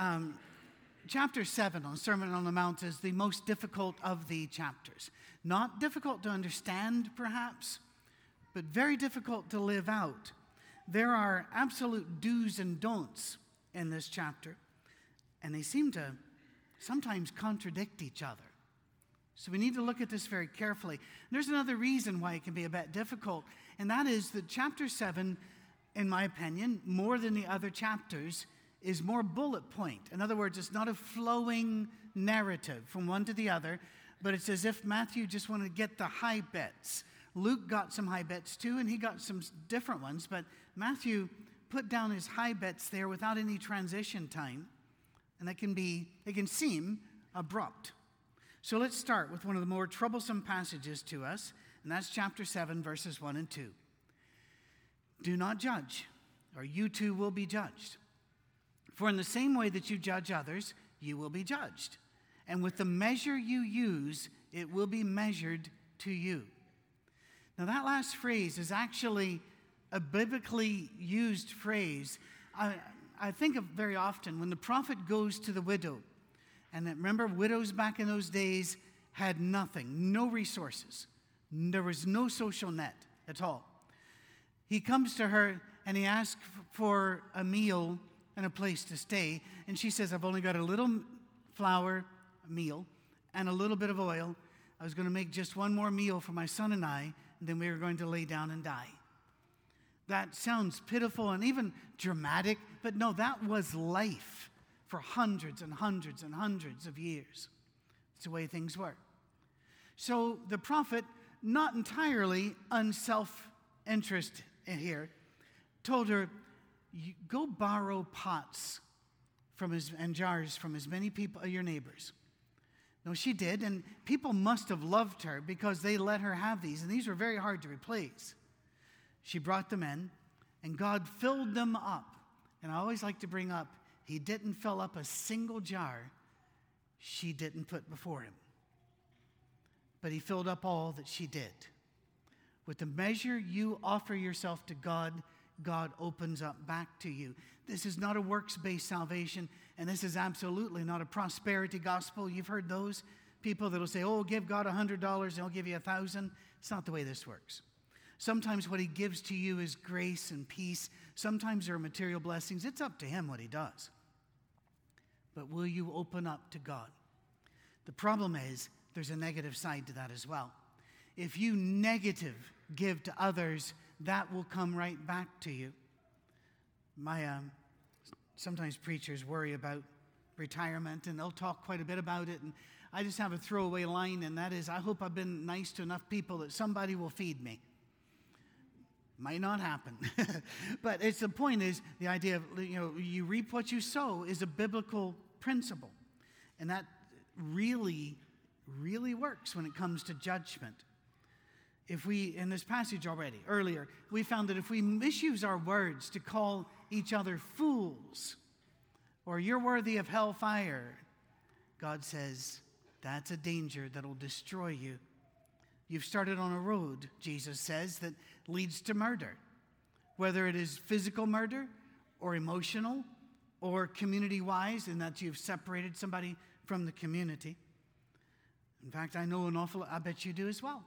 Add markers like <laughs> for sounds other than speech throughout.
um, chapter 7 on Sermon on the Mount is the most difficult of the chapters. Not difficult to understand, perhaps, but very difficult to live out. There are absolute do's and don'ts in this chapter, and they seem to sometimes contradict each other. So we need to look at this very carefully. There's another reason why it can be a bit difficult, and that is that chapter 7, in my opinion, more than the other chapters, is more bullet point. In other words, it's not a flowing narrative from one to the other, but it's as if Matthew just wanted to get the high bits. Luke got some high bets too, and he got some different ones, but Matthew put down his high bets there without any transition time, and that can be, it can seem abrupt. So let's start with one of the more troublesome passages to us, and that's chapter 7, verses 1 and 2. Do not judge, or you too will be judged. For in the same way that you judge others, you will be judged. And with the measure you use, it will be measured to you. Now, that last phrase is actually a biblically used phrase. I, I think of very often when the prophet goes to the widow, and remember, widows back in those days had nothing, no resources. There was no social net at all. He comes to her and he asks for a meal and a place to stay. And she says, I've only got a little flour meal and a little bit of oil. I was going to make just one more meal for my son and I, and then we were going to lay down and die. That sounds pitiful and even dramatic, but no, that was life for hundreds and hundreds and hundreds of years. It's the way things were. So the prophet, not entirely unself interest here, told her, go borrow pots from his, and jars from as many people, your neighbors. No, she did, and people must have loved her because they let her have these, and these were very hard to replace. She brought them in, and God filled them up. And I always like to bring up, He didn't fill up a single jar she didn't put before Him. But He filled up all that she did. With the measure you offer yourself to God, God opens up back to you. This is not a works based salvation, and this is absolutely not a prosperity gospel. You've heard those people that'll say, Oh, give God a $100 and He'll give you a thousand. It's not the way this works. Sometimes what He gives to you is grace and peace. Sometimes there are material blessings. It's up to Him what He does. But will you open up to God? The problem is there's a negative side to that as well. If you negative give to others, that will come right back to you. My um, sometimes preachers worry about retirement, and they'll talk quite a bit about it. And I just have a throwaway line, and that is, I hope I've been nice to enough people that somebody will feed me. Might not happen, <laughs> but it's the point is the idea of you know you reap what you sow is a biblical principle, and that really, really works when it comes to judgment if we, in this passage already, earlier, we found that if we misuse our words to call each other fools or you're worthy of hellfire, God says that's a danger that'll destroy you. You've started on a road, Jesus says, that leads to murder, whether it is physical murder or emotional or community wise, in that you've separated somebody from the community. In fact, I know an awful, lot, I bet you do as well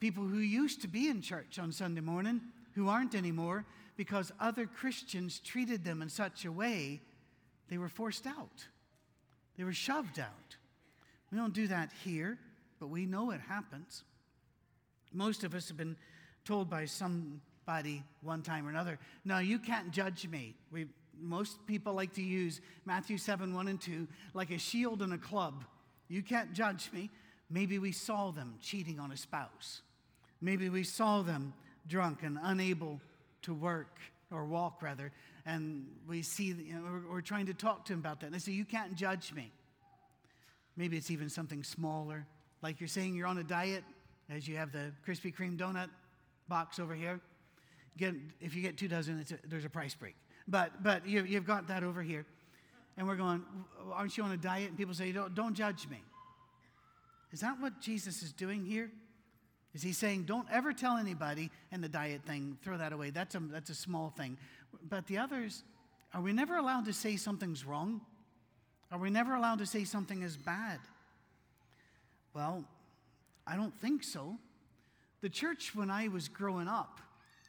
people who used to be in church on Sunday morning who aren't anymore because other Christians treated them in such a way they were forced out. They were shoved out. We don't do that here, but we know it happens. Most of us have been told by somebody one time or another, no, you can't judge me. We, most people like to use Matthew 7 1 and 2 like a shield and a club. You can't judge me. Maybe we saw them cheating on a spouse. Maybe we saw them drunk and unable to work or walk, rather, and we see, you know, we're, we're trying to talk to them about that. And they say, You can't judge me. Maybe it's even something smaller, like you're saying you're on a diet, as you have the Krispy Kreme donut box over here. Get, if you get two dozen, a, there's a price break. But, but you, you've got that over here. And we're going, Aren't you on a diet? And people say, Don't, don't judge me. Is that what Jesus is doing here? Is he saying, don't ever tell anybody, and the diet thing, throw that away. That's a, that's a small thing. But the others, are we never allowed to say something's wrong? Are we never allowed to say something is bad? Well, I don't think so. The church, when I was growing up,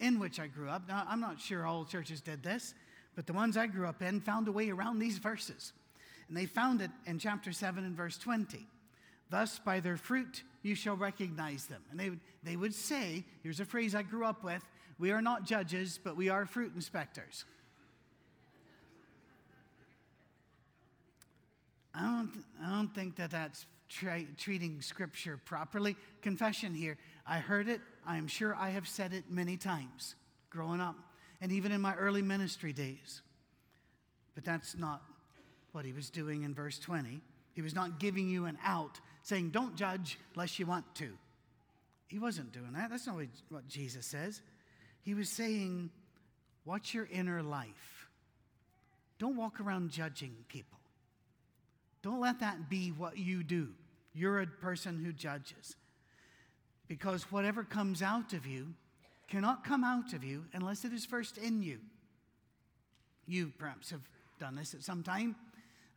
in which I grew up, now I'm not sure all churches did this, but the ones I grew up in found a way around these verses. And they found it in chapter 7 and verse 20. Thus, by their fruit you shall recognize them. And they would, they would say, here's a phrase I grew up with we are not judges, but we are fruit inspectors. I don't, I don't think that that's treating Scripture properly. Confession here. I heard it. I am sure I have said it many times growing up and even in my early ministry days. But that's not what he was doing in verse 20. He was not giving you an out, saying, Don't judge unless you want to. He wasn't doing that. That's not what Jesus says. He was saying, Watch your inner life. Don't walk around judging people. Don't let that be what you do. You're a person who judges. Because whatever comes out of you cannot come out of you unless it is first in you. You perhaps have done this at some time.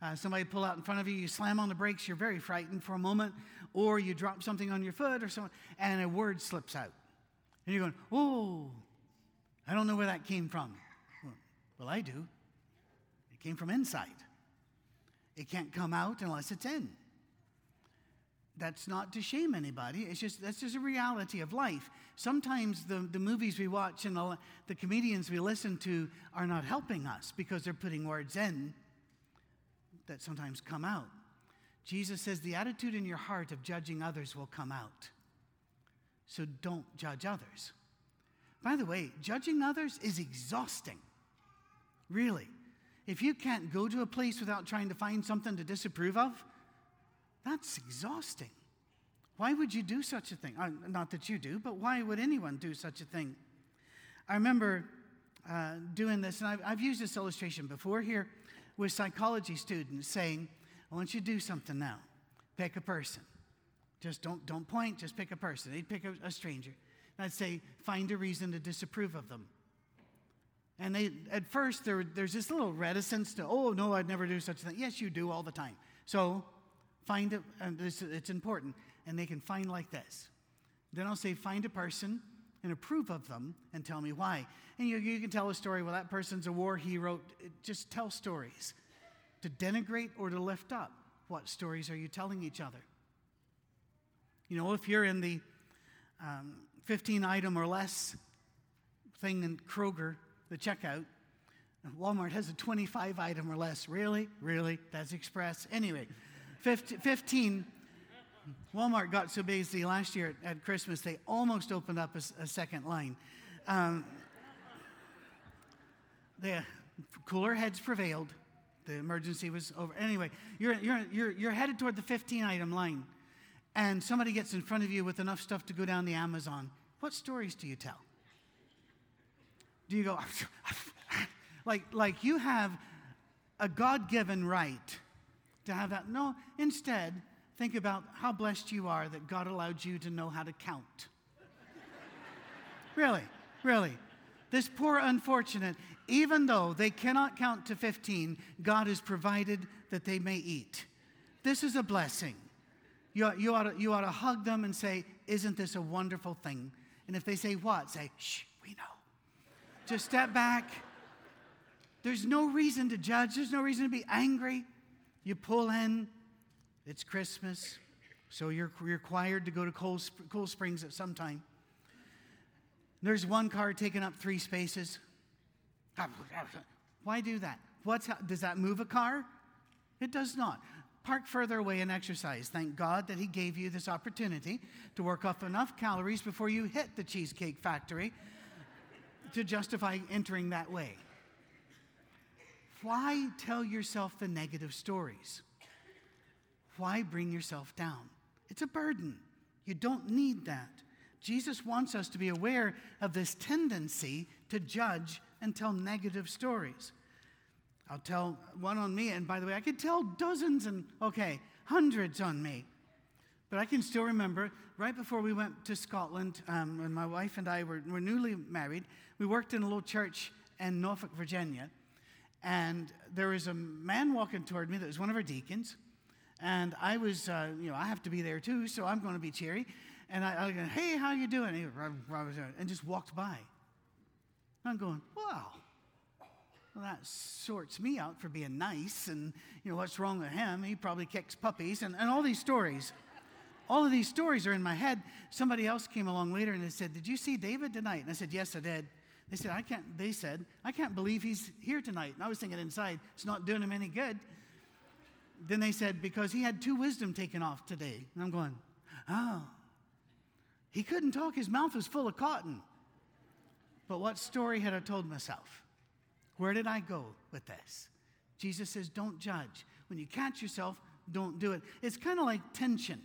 Uh, somebody pull out in front of you, you slam on the brakes, you're very frightened for a moment, or you drop something on your foot or something, and a word slips out. And you're going, oh, I don't know where that came from. Well, I do. It came from inside. It can't come out unless it's in. That's not to shame anybody. It's just that's just a reality of life. Sometimes the, the movies we watch and the, the comedians we listen to are not helping us because they're putting words in that sometimes come out. Jesus says the attitude in your heart of judging others will come out. So don't judge others. By the way, judging others is exhausting. Really. If you can't go to a place without trying to find something to disapprove of, that's exhausting. Why would you do such a thing? Uh, not that you do, but why would anyone do such a thing? I remember uh, doing this, and I've, I've, used this illustration before here with psychology students saying, I want you to do something now. Pick a person. Just don't, don't point, just pick a person. They'd pick a, a stranger. And I'd say, find a reason to disapprove of them. And they, at first, there, there's this little reticence to, oh, no, I'd never do such a thing. Yes, you do all the time. So find it, and this, it's important. And they can find like this. Then I'll say, find a person and approve of them and tell me why. And you, you can tell a story, well, that person's a war hero. Just tell stories to denigrate or to lift up. What stories are you telling each other? You know, if you're in the um, 15 item or less thing in Kroger, the checkout, Walmart has a 25 item or less. Really? Really? That's Express. Anyway, 15. Walmart got so busy last year at Christmas, they almost opened up a, a second line. Um, the cooler heads prevailed. The emergency was over. Anyway, you're, you're, you're, you're headed toward the 15 item line, and somebody gets in front of you with enough stuff to go down the Amazon. What stories do you tell? Do you go, <laughs> like, like you have a God given right to have that. No, instead, think about how blessed you are that God allowed you to know how to count. really, really. This poor unfortunate, even though they cannot count to 15, God has provided that they may eat. This is a blessing. You, you, ought to, you ought to hug them and say, Isn't this a wonderful thing? And if they say what, say, Shh, we know. Just step back. There's no reason to judge, there's no reason to be angry. You pull in, it's Christmas, so you're required to go to Cool, Cool Springs at some time. There's one car taking up three spaces. Why do that? What's, does that move a car? It does not. Park further away and exercise. Thank God that He gave you this opportunity to work off enough calories before you hit the Cheesecake Factory to justify entering that way. Why tell yourself the negative stories? Why bring yourself down? It's a burden. You don't need that. Jesus wants us to be aware of this tendency to judge and tell negative stories. I'll tell one on me, and by the way, I could tell dozens and, okay, hundreds on me. But I can still remember right before we went to Scotland, um, when my wife and I were, were newly married, we worked in a little church in Norfolk, Virginia. And there was a man walking toward me that was one of our deacons. And I was, uh, you know, I have to be there too, so I'm going to be cheery. And I, I go, hey, how you doing? And just walked by. I'm going, wow. Well, that sorts me out for being nice. And, you know, what's wrong with him? He probably kicks puppies and, and all these stories. All of these stories are in my head. Somebody else came along later and they said, Did you see David tonight? And I said, Yes, I did. They said, I can't, they said, I can't believe he's here tonight. And I was thinking inside, it's not doing him any good. Then they said, because he had two wisdom taken off today. And I'm going, oh. He couldn't talk, his mouth was full of cotton. But what story had I told myself? Where did I go with this? Jesus says, don't judge. When you catch yourself, don't do it. It's kind of like tension.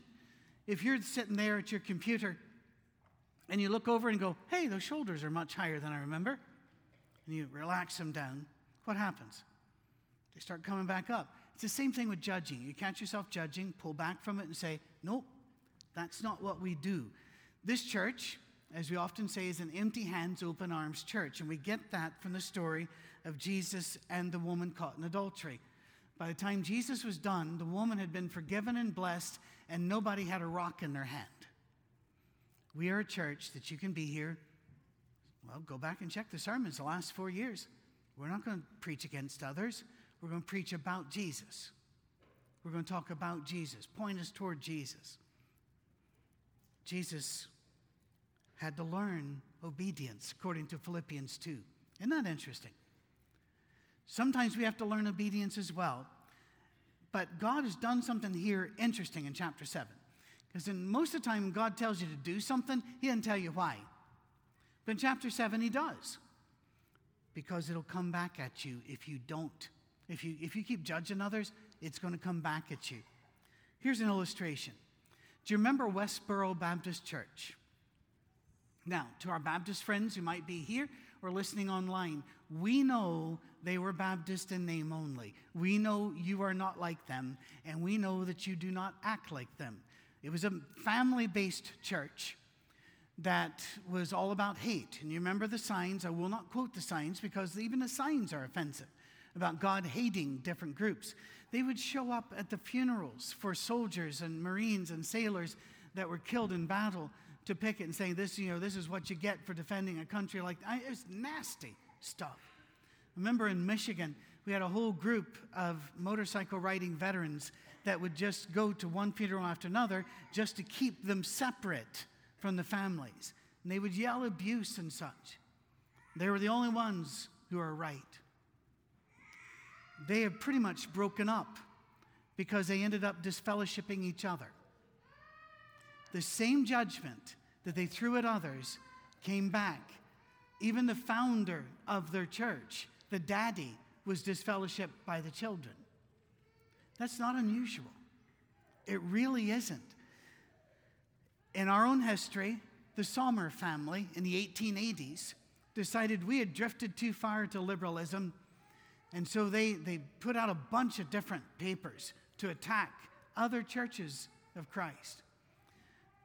If you're sitting there at your computer and you look over and go, hey, those shoulders are much higher than I remember, and you relax them down, what happens? They start coming back up. It's the same thing with judging. You catch yourself judging, pull back from it, and say, nope, that's not what we do. This church, as we often say, is an empty hands, open arms church. And we get that from the story of Jesus and the woman caught in adultery. By the time Jesus was done, the woman had been forgiven and blessed, and nobody had a rock in their hand. We are a church that you can be here. Well, go back and check the sermons the last four years. We're not going to preach against others. We're going to preach about Jesus. We're going to talk about Jesus, point us toward Jesus. Jesus had to learn obedience, according to Philippians 2. Isn't that interesting? Sometimes we have to learn obedience as well. But God has done something here interesting in chapter 7. Because most of the time, God tells you to do something, He doesn't tell you why. But in chapter 7, He does. Because it'll come back at you if you don't. If you, if you keep judging others, it's going to come back at you. Here's an illustration. Do you remember Westboro Baptist Church? Now, to our Baptist friends who might be here or listening online, we know they were Baptist in name only. We know you are not like them, and we know that you do not act like them. It was a family based church that was all about hate. And you remember the signs. I will not quote the signs because even the signs are offensive about God hating different groups. They would show up at the funerals for soldiers and Marines and sailors that were killed in battle to pick it and saying, this, you know, this is what you get for defending a country like that. It was nasty stuff. Remember in Michigan, we had a whole group of motorcycle riding veterans that would just go to one funeral after another just to keep them separate from the families. And they would yell abuse and such. They were the only ones who are right. They have pretty much broken up because they ended up disfellowshipping each other the same judgment that they threw at others came back. Even the founder of their church, the daddy, was disfellowshipped by the children. That's not unusual. It really isn't. In our own history, the Sommer family in the 1880s decided we had drifted too far to liberalism, and so they, they put out a bunch of different papers to attack other churches of Christ.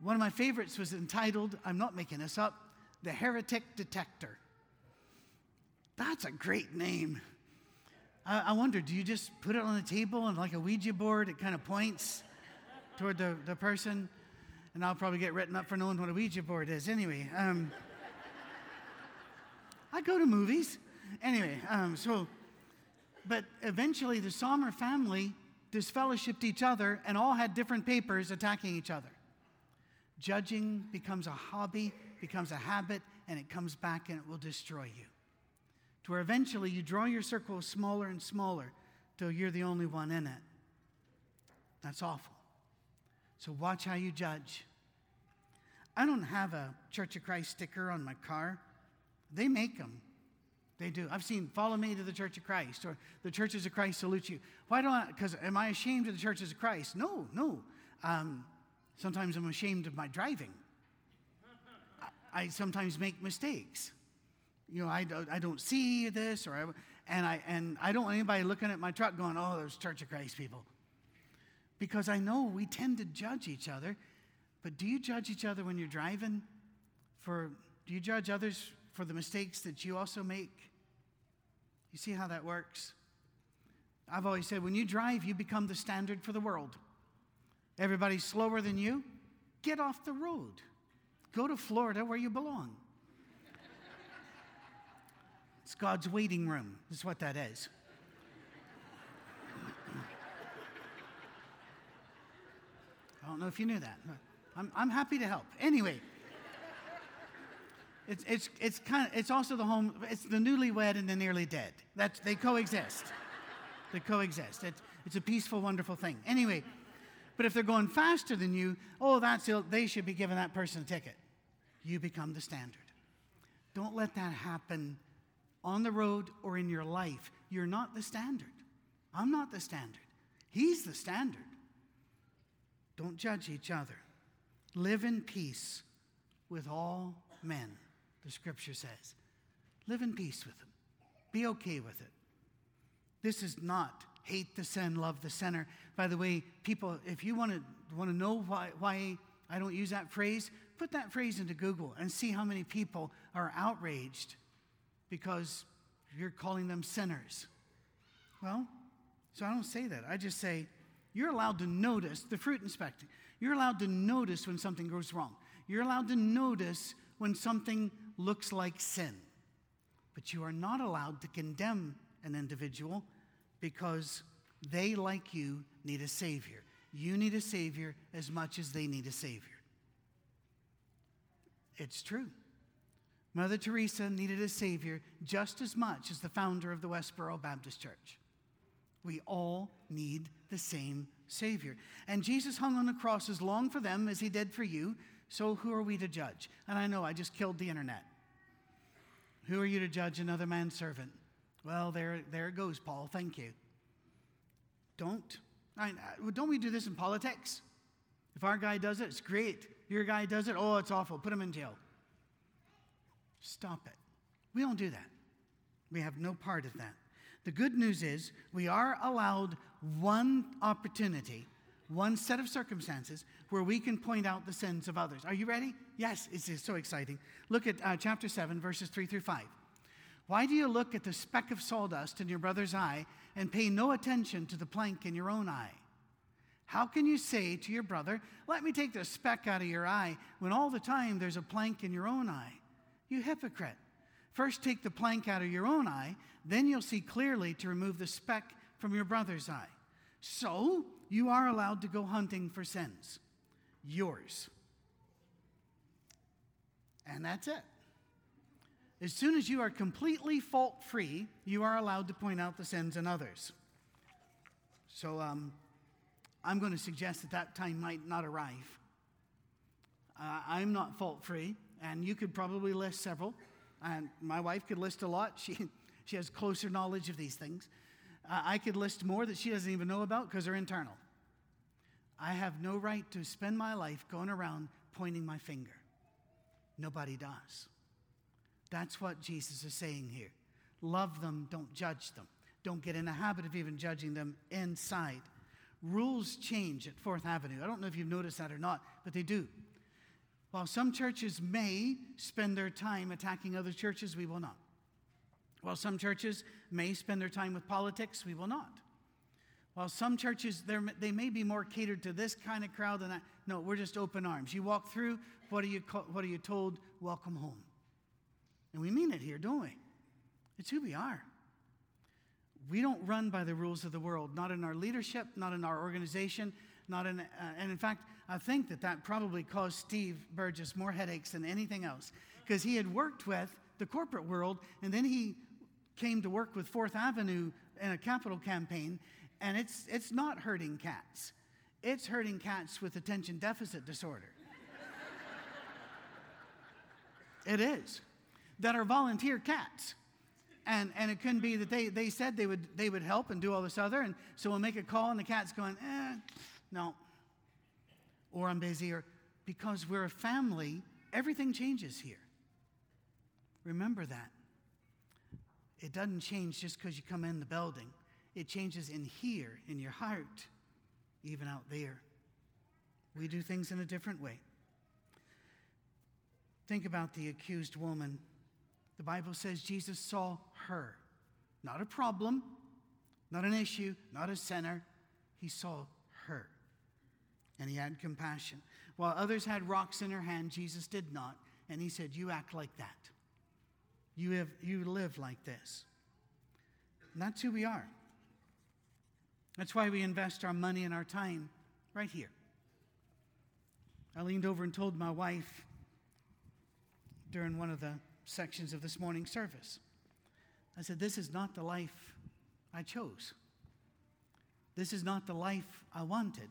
One of my favorites was entitled, I'm not making this up, The Heretic Detector. That's a great name. I, I wonder, do you just put it on the table and like a Ouija board, it kind of points toward the, the person? And I'll probably get written up for knowing what a Ouija board is. Anyway, um, I go to movies. Anyway, um, so, but eventually the Sommer family disfellowshipped each other and all had different papers attacking each other. Judging becomes a hobby, becomes a habit, and it comes back and it will destroy you. To where eventually you draw your circle smaller and smaller till you're the only one in it. That's awful. So watch how you judge. I don't have a Church of Christ sticker on my car. They make them. They do. I've seen follow me to the Church of Christ or the Churches of Christ salute you. Why don't I? Because am I ashamed of the Churches of Christ? No, no. Um, Sometimes I'm ashamed of my driving. I, I sometimes make mistakes. You know, I don't, I don't see this, or I, and I and I don't want anybody looking at my truck going, "Oh, those Church of Christ people," because I know we tend to judge each other. But do you judge each other when you're driving? For do you judge others for the mistakes that you also make? You see how that works? I've always said when you drive, you become the standard for the world. Everybody's slower than you. Get off the road. Go to Florida where you belong. it's God's waiting room, is what that is. I don't know if you knew that. I'm, I'm happy to help. Anyway, it's, it's, it's, kind of, it's also the home, it's the newlywed and the nearly dead. That's, they coexist. they coexist. It's, it's a peaceful, wonderful thing. Anyway, but if they're going faster than you, oh, that's Ill, they should be giving that person a ticket. You become the standard. Don't let that happen on the road or in your life. You're not the standard. I'm not the standard. He's the standard. Don't judge each other. Live in peace with all men, the scripture says. Live in peace with them. Be okay with it. This is not hate the sin, love the sinner. By the way, people, if you want to want to know why, why I don't use that phrase, put that phrase into Google and see how many people are outraged because you're calling them sinners. Well, so I don't say that. I just say you're allowed to notice the fruit inspecting. You're allowed to notice when something goes wrong. You're allowed to notice when something looks like sin. But you are not allowed to condemn an individual because they, like you, need a Savior. You need a Savior as much as they need a Savior. It's true. Mother Teresa needed a Savior just as much as the founder of the Westboro Baptist Church. We all need the same Savior. And Jesus hung on the cross as long for them as he did for you, so who are we to judge? And I know I just killed the internet. Who are you to judge another man's servant? Well, there, there it goes, Paul. Thank you. Don't. I, don't we do this in politics? If our guy does it, it's great. Your guy does it, oh, it's awful. Put him in jail. Stop it. We don't do that. We have no part of that. The good news is we are allowed one opportunity, one set of circumstances where we can point out the sins of others. Are you ready? Yes, it's so exciting. Look at uh, chapter 7, verses 3 through 5. Why do you look at the speck of sawdust in your brother's eye and pay no attention to the plank in your own eye? How can you say to your brother, Let me take the speck out of your eye, when all the time there's a plank in your own eye? You hypocrite. First take the plank out of your own eye, then you'll see clearly to remove the speck from your brother's eye. So you are allowed to go hunting for sins. Yours. And that's it. As soon as you are completely fault free, you are allowed to point out the sins in others. So um, I'm going to suggest that that time might not arrive. Uh, I'm not fault free, and you could probably list several. And my wife could list a lot. She, <laughs> she has closer knowledge of these things. I could list more that she doesn't even know about because they're internal. I have no right to spend my life going around pointing my finger. Nobody does. That's what Jesus is saying here. Love them, don't judge them. Don't get in the habit of even judging them inside. Rules change at Fourth Avenue. I don't know if you've noticed that or not, but they do. While some churches may spend their time attacking other churches, we will not. While some churches may spend their time with politics, we will not. While some churches, they may be more catered to this kind of crowd than that. No, we're just open arms. You walk through, what are you, what are you told? Welcome home. And we mean it here, don't we? It's who we are. We don't run by the rules of the world, not in our leadership, not in our organization, not in, uh, and in fact, I think that that probably caused Steve Burgess more headaches than anything else because he had worked with the corporate world and then he came to work with Fourth Avenue in a capital campaign, and it's, it's not herding cats. It's herding cats with attention deficit disorder. it is that are volunteer cats. And, and it couldn't be that they, they said they would, they would help and do all this other. And so we'll make a call and the cat's going, eh, no. Or I'm busy. Or because we're a family, everything changes here. Remember that. It doesn't change just because you come in the building, it changes in here, in your heart, even out there. We do things in a different way. Think about the accused woman the Bible says Jesus saw her, not a problem, not an issue, not a sinner. He saw her. And he had compassion. While others had rocks in her hand, Jesus did not. And he said, You act like that. You, have, you live like this. And that's who we are. That's why we invest our money and our time right here. I leaned over and told my wife during one of the sections of this morning service. I said, This is not the life I chose. This is not the life I wanted.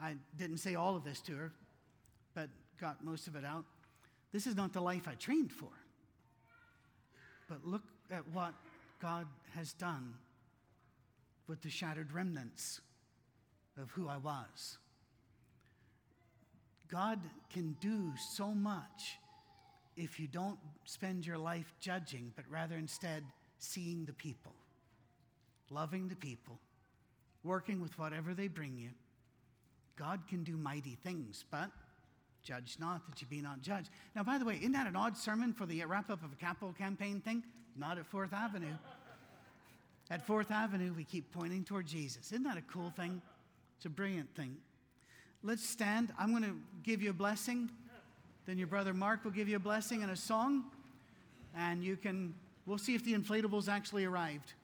I didn't say all of this to her, but got most of it out. This is not the life I trained for. But look at what God has done with the shattered remnants of who I was. God can do so much if you don't spend your life judging, but rather instead seeing the people, loving the people, working with whatever they bring you. God can do mighty things, but judge not that you be not judged. Now, by the way, isn't that an odd sermon for the wrap up of a capital campaign thing? Not at Fourth Avenue. At Fourth Avenue, we keep pointing toward Jesus. Isn't that a cool thing? It's a brilliant thing. Let's stand. I'm going to give you a blessing. Then your brother Mark will give you a blessing and a song. And you can, we'll see if the inflatables actually arrived.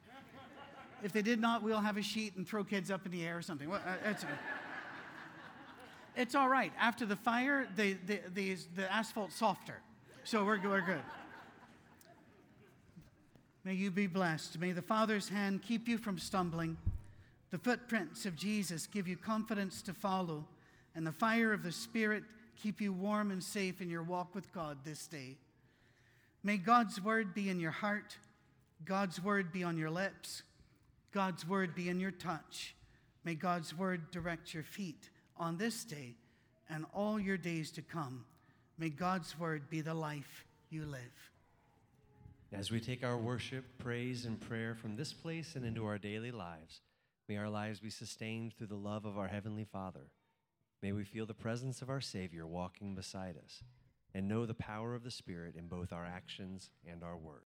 If they did not, we'll have a sheet and throw kids up in the air or something. Well, uh, it's, it's all right. After the fire, the, the, the, the asphalt's softer. So we're, we're good. May you be blessed. May the Father's hand keep you from stumbling. The footprints of Jesus give you confidence to follow, and the fire of the Spirit keep you warm and safe in your walk with God this day. May God's word be in your heart, God's word be on your lips, God's word be in your touch. May God's word direct your feet on this day and all your days to come. May God's word be the life you live. As we take our worship, praise, and prayer from this place and into our daily lives, may our lives be sustained through the love of our Heavenly Father. May we feel the presence of our Savior walking beside us and know the power of the Spirit in both our actions and our words.